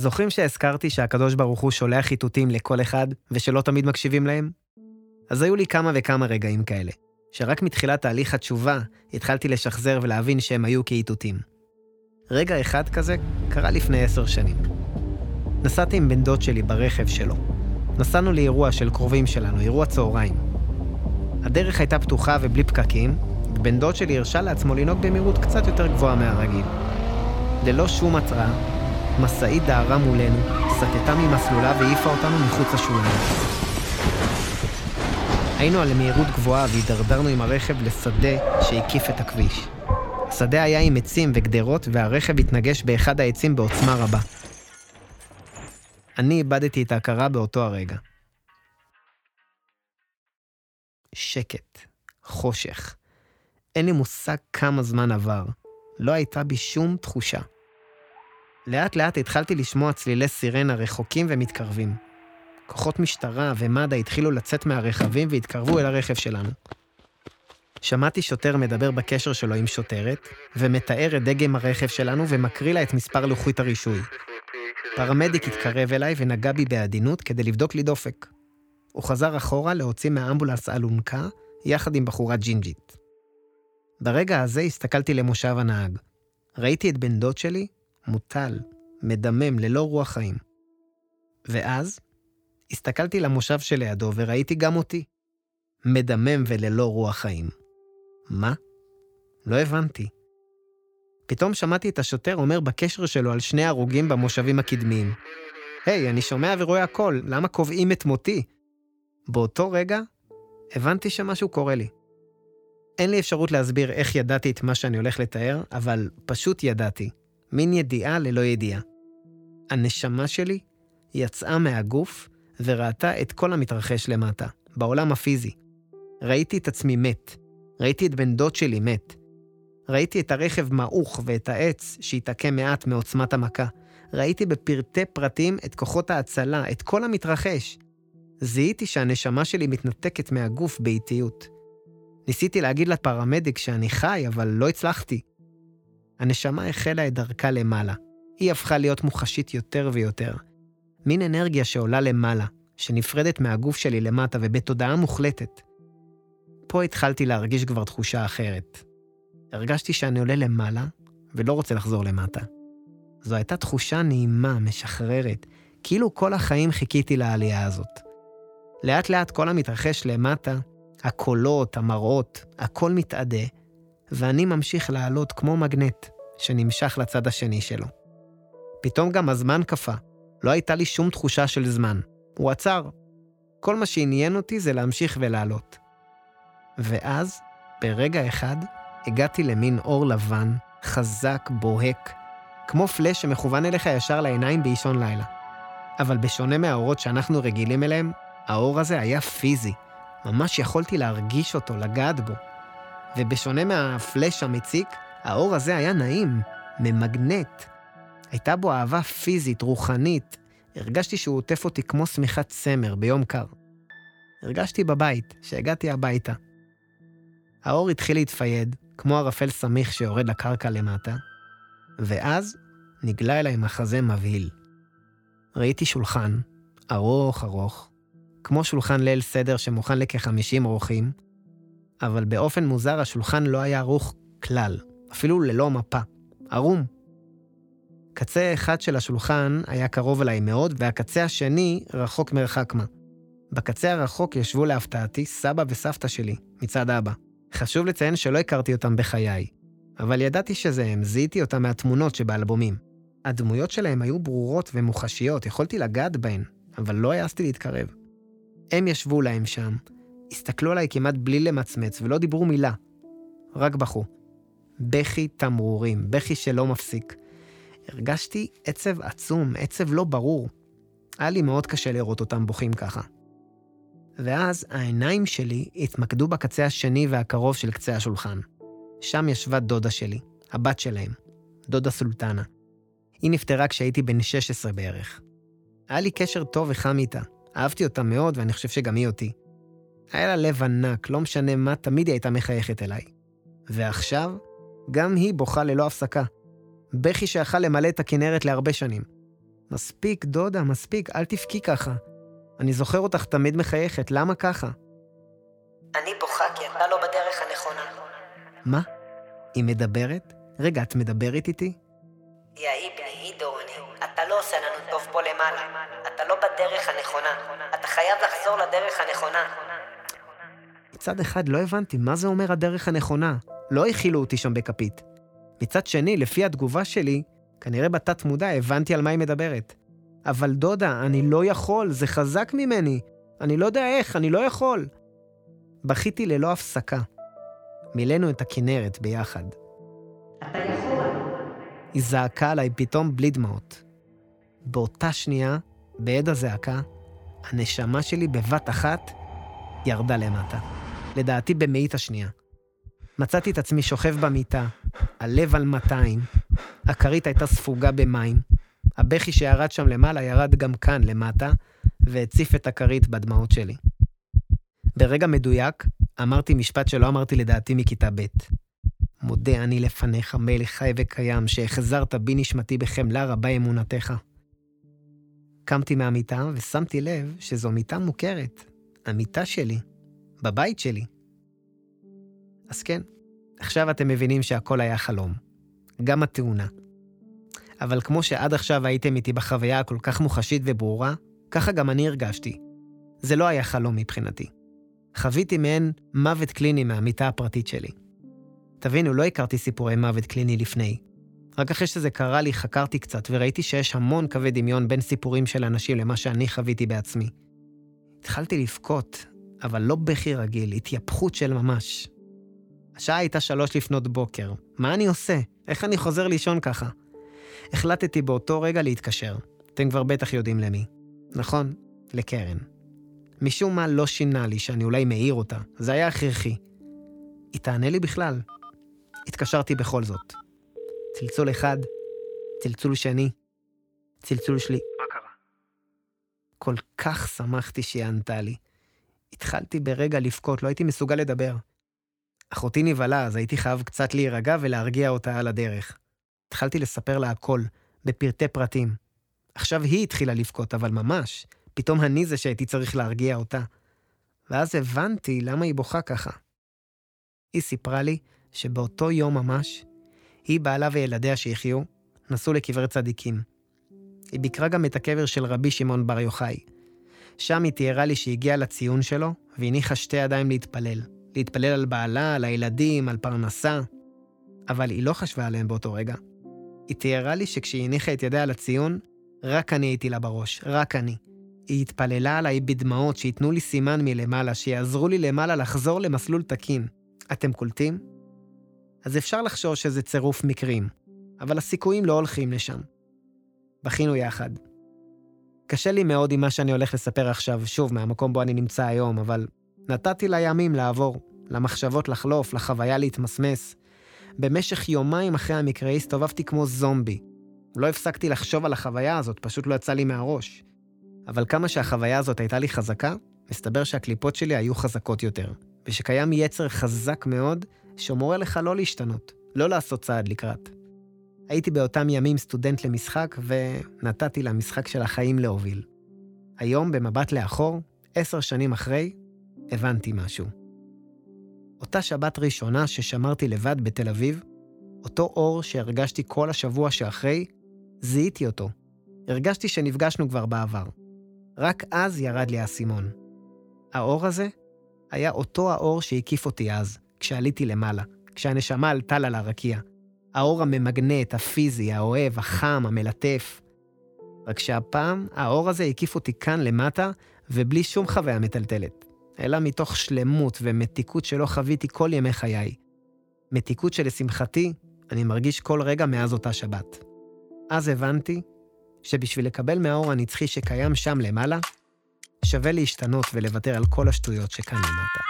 זוכרים שהזכרתי שהקדוש ברוך הוא שולח איתותים לכל אחד, ושלא תמיד מקשיבים להם? אז היו לי כמה וכמה רגעים כאלה, שרק מתחילת תהליך התשובה התחלתי לשחזר ולהבין שהם היו כאיתותים. רגע אחד כזה קרה לפני עשר שנים. נסעתי עם בן דוד שלי ברכב שלו. נסענו לאירוע של קרובים שלנו, אירוע צהריים. הדרך הייתה פתוחה ובלי פקקים, ובן דוד שלי הרשה לעצמו לנהוג במהירות קצת יותר גבוהה מהרגיל. ללא שום התראה, משאית דהרה מולנו, סטתה ממסלולה והעיפה אותנו מחוץ לשולחן. היינו על מהירות גבוהה והידרדרנו עם הרכב לשדה שהקיף את הכביש. השדה היה עם עצים וגדרות, והרכב התנגש באחד העצים בעוצמה רבה. אני איבדתי את ההכרה באותו הרגע. שקט, חושך. אין לי מושג כמה זמן עבר. לא הייתה בי שום תחושה. לאט לאט התחלתי לשמוע צלילי סירנה רחוקים ומתקרבים. כוחות משטרה ומד"א התחילו לצאת מהרכבים והתקרבו אל הרכב שלנו. שמעתי שוטר מדבר בקשר שלו עם שוטרת, ומתאר את דגם הרכב שלנו ומקריא לה את מספר לוחית הרישוי. פרמדיק התקרב אליי ונגע בי בעדינות כדי לבדוק לי דופק. הוא חזר אחורה להוציא מהאמבולנס אלונקה, יחד עם בחורה ג'ינג'ית. ברגע הזה הסתכלתי למושב הנהג. ראיתי את בן דוד שלי, מוטל, מדמם, ללא רוח חיים. ואז הסתכלתי למושב שלידו וראיתי גם אותי. מדמם וללא רוח חיים. מה? לא הבנתי. פתאום שמעתי את השוטר אומר בקשר שלו על שני הרוגים במושבים הקדמיים. היי, hey, אני שומע ורואה הכל, למה קובעים את מותי? באותו רגע הבנתי שמשהו קורה לי. אין לי אפשרות להסביר איך ידעתי את מה שאני הולך לתאר, אבל פשוט ידעתי. מין ידיעה ללא ידיעה. הנשמה שלי יצאה מהגוף וראתה את כל המתרחש למטה, בעולם הפיזי. ראיתי את עצמי מת. ראיתי את בן דוד שלי מת. ראיתי את הרכב מעוך ואת העץ שהתעקם מעט מעוצמת המכה. ראיתי בפרטי פרטים את כוחות ההצלה, את כל המתרחש. זיהיתי שהנשמה שלי מתנתקת מהגוף באיטיות. ניסיתי להגיד לפרמדיק שאני חי, אבל לא הצלחתי. הנשמה החלה את דרכה למעלה. היא הפכה להיות מוחשית יותר ויותר. מין אנרגיה שעולה למעלה, שנפרדת מהגוף שלי למטה ובתודעה מוחלטת. פה התחלתי להרגיש כבר תחושה אחרת. הרגשתי שאני עולה למעלה ולא רוצה לחזור למטה. זו הייתה תחושה נעימה, משחררת, כאילו כל החיים חיכיתי לעלייה הזאת. לאט לאט כל המתרחש למטה, הקולות, המראות, הכל מתאדה, ואני ממשיך לעלות כמו מגנט שנמשך לצד השני שלו. פתאום גם הזמן קפא, לא הייתה לי שום תחושה של זמן. הוא עצר. כל מה שעניין אותי זה להמשיך ולעלות. ואז, ברגע אחד, הגעתי למין אור לבן, חזק, בוהק, כמו פלאש שמכוון אליך ישר לעיניים באישון לילה. אבל בשונה מהאורות שאנחנו רגילים אליהם, האור הזה היה פיזי. ממש יכולתי להרגיש אותו, לגעת בו. ובשונה מהפלאש המציק, האור הזה היה נעים, ממגנט. הייתה בו אהבה פיזית, רוחנית. הרגשתי שהוא עוטף אותי כמו שמיכת צמר ביום קר. הרגשתי בבית, שהגעתי הביתה. האור התחיל להתפייד, כמו ערפל סמיך שיורד לקרקע למטה, ואז נגלה אליי מחזה מבהיל. ראיתי שולחן, ארוך ארוך, כמו שולחן ליל סדר שמוכן לכ-50 אורחים, אבל באופן מוזר השולחן לא היה ערוך כלל, אפילו ללא מפה, ערום. קצה אחד של השולחן היה קרוב אליי מאוד, והקצה השני רחוק מרחק מה. בקצה הרחוק ישבו להפתעתי סבא וסבתא שלי, מצד אבא. חשוב לציין שלא הכרתי אותם בחיי, אבל ידעתי שזה הם, זיהיתי אותם מהתמונות שבאלבומים. הדמויות שלהם היו ברורות ומוחשיות, יכולתי לגעת בהן, אבל לא העזתי להתקרב. הם ישבו להם שם, הסתכלו עליי כמעט בלי למצמץ ולא דיברו מילה, רק בכו. בכי תמרורים, בכי שלא מפסיק. הרגשתי עצב עצום, עצב לא ברור. היה לי מאוד קשה לראות אותם בוכים ככה. ואז העיניים שלי התמקדו בקצה השני והקרוב של קצה השולחן. שם ישבה דודה שלי, הבת שלהם, דודה סולטנה. היא נפטרה כשהייתי בן 16 בערך. היה לי קשר טוב וחם איתה. אהבתי אותה מאוד, ואני חושב שגם היא אותי. היה לה לב ענק, לא משנה מה, תמיד היא הייתה מחייכת אליי. ועכשיו, גם היא בוכה ללא הפסקה. בכי שיכל למלא את הכנרת להרבה שנים. מספיק, דודה, מספיק, אל תבכי ככה. אני זוכר אותך תמיד מחייכת, למה ככה? אני בוכה כי אתה לא בדרך הנכונה. מה? היא מדברת? רגע, את מדברת איתי? יא איבני, עידו, אני... אתה לא עושה לנו טוב פה למעלה. אתה לא בדרך הנכונה. אתה חייב לחזור לדרך הנכונה. מצד אחד לא הבנתי מה זה אומר הדרך הנכונה. לא הכילו אותי שם בכפית. מצד שני, לפי התגובה שלי, כנראה בתת מודע הבנתי על מה היא מדברת. אבל דודה, אני לא יכול, זה חזק ממני. אני לא יודע איך, אני לא יכול. בכיתי ללא הפסקה. מילאנו את הכנרת ביחד. אתה יכול. היא זעקה עליי פתאום בלי דמעות. באותה שנייה, בעד הזעקה, הנשמה שלי בבת אחת ירדה למטה. לדעתי במאית השנייה. מצאתי את עצמי שוכב במיטה, הלב על 200, הכרית הייתה ספוגה במים, הבכי שירד שם למעלה ירד גם כאן למטה, והציף את הכרית בדמעות שלי. ברגע מדויק, אמרתי משפט שלא אמרתי לדעתי מכיתה ב'. מודה אני לפניך, מלך חי וקיים, שהחזרת בי נשמתי בחמלה רבה אמונתך. קמתי מהמיטה ושמתי לב שזו מיטה מוכרת, המיטה שלי, בבית שלי. אז כן, עכשיו אתם מבינים שהכל היה חלום. גם התאונה. אבל כמו שעד עכשיו הייתם איתי בחוויה הכל כך מוחשית וברורה, ככה גם אני הרגשתי. זה לא היה חלום מבחינתי. חוויתי מעין מוות קליני מהמיטה הפרטית שלי. תבינו, לא הכרתי סיפורי מוות קליני לפני. רק אחרי שזה קרה לי חקרתי קצת וראיתי שיש המון קווי דמיון בין סיפורים של אנשים למה שאני חוויתי בעצמי. התחלתי לבכות, אבל לא בכי רגיל, התייפכות של ממש. השעה הייתה שלוש לפנות בוקר. מה אני עושה? איך אני חוזר לישון ככה? החלטתי באותו רגע להתקשר. אתם כבר בטח יודעים למי. נכון, לקרן. משום מה לא שינה לי שאני אולי מעיר אותה, זה היה הכרחי. היא תענה לי בכלל. התקשרתי בכל זאת. צלצול אחד, צלצול שני, צלצול שלי. מה קרה? כל כך שמחתי שהיא ענתה לי. התחלתי ברגע לבכות, לא הייתי מסוגל לדבר. אחותי נבהלה, אז הייתי חייב קצת להירגע ולהרגיע אותה על הדרך. התחלתי לספר לה הכל, בפרטי פרטים. עכשיו היא התחילה לבכות, אבל ממש, פתאום אני זה שהייתי צריך להרגיע אותה. ואז הבנתי למה היא בוכה ככה. היא סיפרה לי שבאותו יום ממש, היא, בעלה וילדיה שיחיו, נסעו לקברי צדיקים. היא ביקרה גם את הקבר של רבי שמעון בר יוחאי. שם היא תיארה לי שהגיעה לציון שלו, והניחה שתי ידיים להתפלל. להתפלל על בעלה, על הילדים, על פרנסה. אבל היא לא חשבה עליהם באותו רגע. היא תיארה לי שכשהיא הניחה את ידיה על הציון, רק אני הייתי לה בראש, רק אני. היא התפללה עליי בדמעות שייתנו לי סימן מלמעלה, שיעזרו לי למעלה לחזור למסלול תקין. אתם קולטים? אז אפשר לחשוב שזה צירוף מקרים, אבל הסיכויים לא הולכים לשם. בכינו יחד. קשה לי מאוד עם מה שאני הולך לספר עכשיו, שוב, מהמקום בו אני נמצא היום, אבל נתתי לימים לעבור, למחשבות לחלוף, לחוויה להתמסמס. במשך יומיים אחרי המקרה הסתובבתי כמו זומבי. לא הפסקתי לחשוב על החוויה הזאת, פשוט לא יצא לי מהראש. אבל כמה שהחוויה הזאת הייתה לי חזקה, מסתבר שהקליפות שלי היו חזקות יותר, ושקיים יצר חזק מאוד שמורה לך לא להשתנות, לא לעשות צעד לקראת. הייתי באותם ימים סטודנט למשחק, ונתתי למשחק של החיים להוביל. היום, במבט לאחור, עשר שנים אחרי, הבנתי משהו. אותה שבת ראשונה ששמרתי לבד בתל אביב, אותו אור שהרגשתי כל השבוע שאחרי, זיהיתי אותו. הרגשתי שנפגשנו כבר בעבר. רק אז ירד לי האסימון. האור הזה היה אותו האור שהקיף אותי אז, כשעליתי למעלה, כשהנשמה עלתה לה לרקיע. האור הממגנט, הפיזי, האוהב, החם, המלטף. רק שהפעם האור הזה הקיף אותי כאן למטה, ובלי שום חוויה מטלטלת. אלא מתוך שלמות ומתיקות שלא חוויתי כל ימי חיי. מתיקות שלשמחתי, אני מרגיש כל רגע מאז אותה שבת. אז הבנתי שבשביל לקבל מהאור הנצחי שקיים שם למעלה, שווה להשתנות ולוותר על כל השטויות שכאן למטה.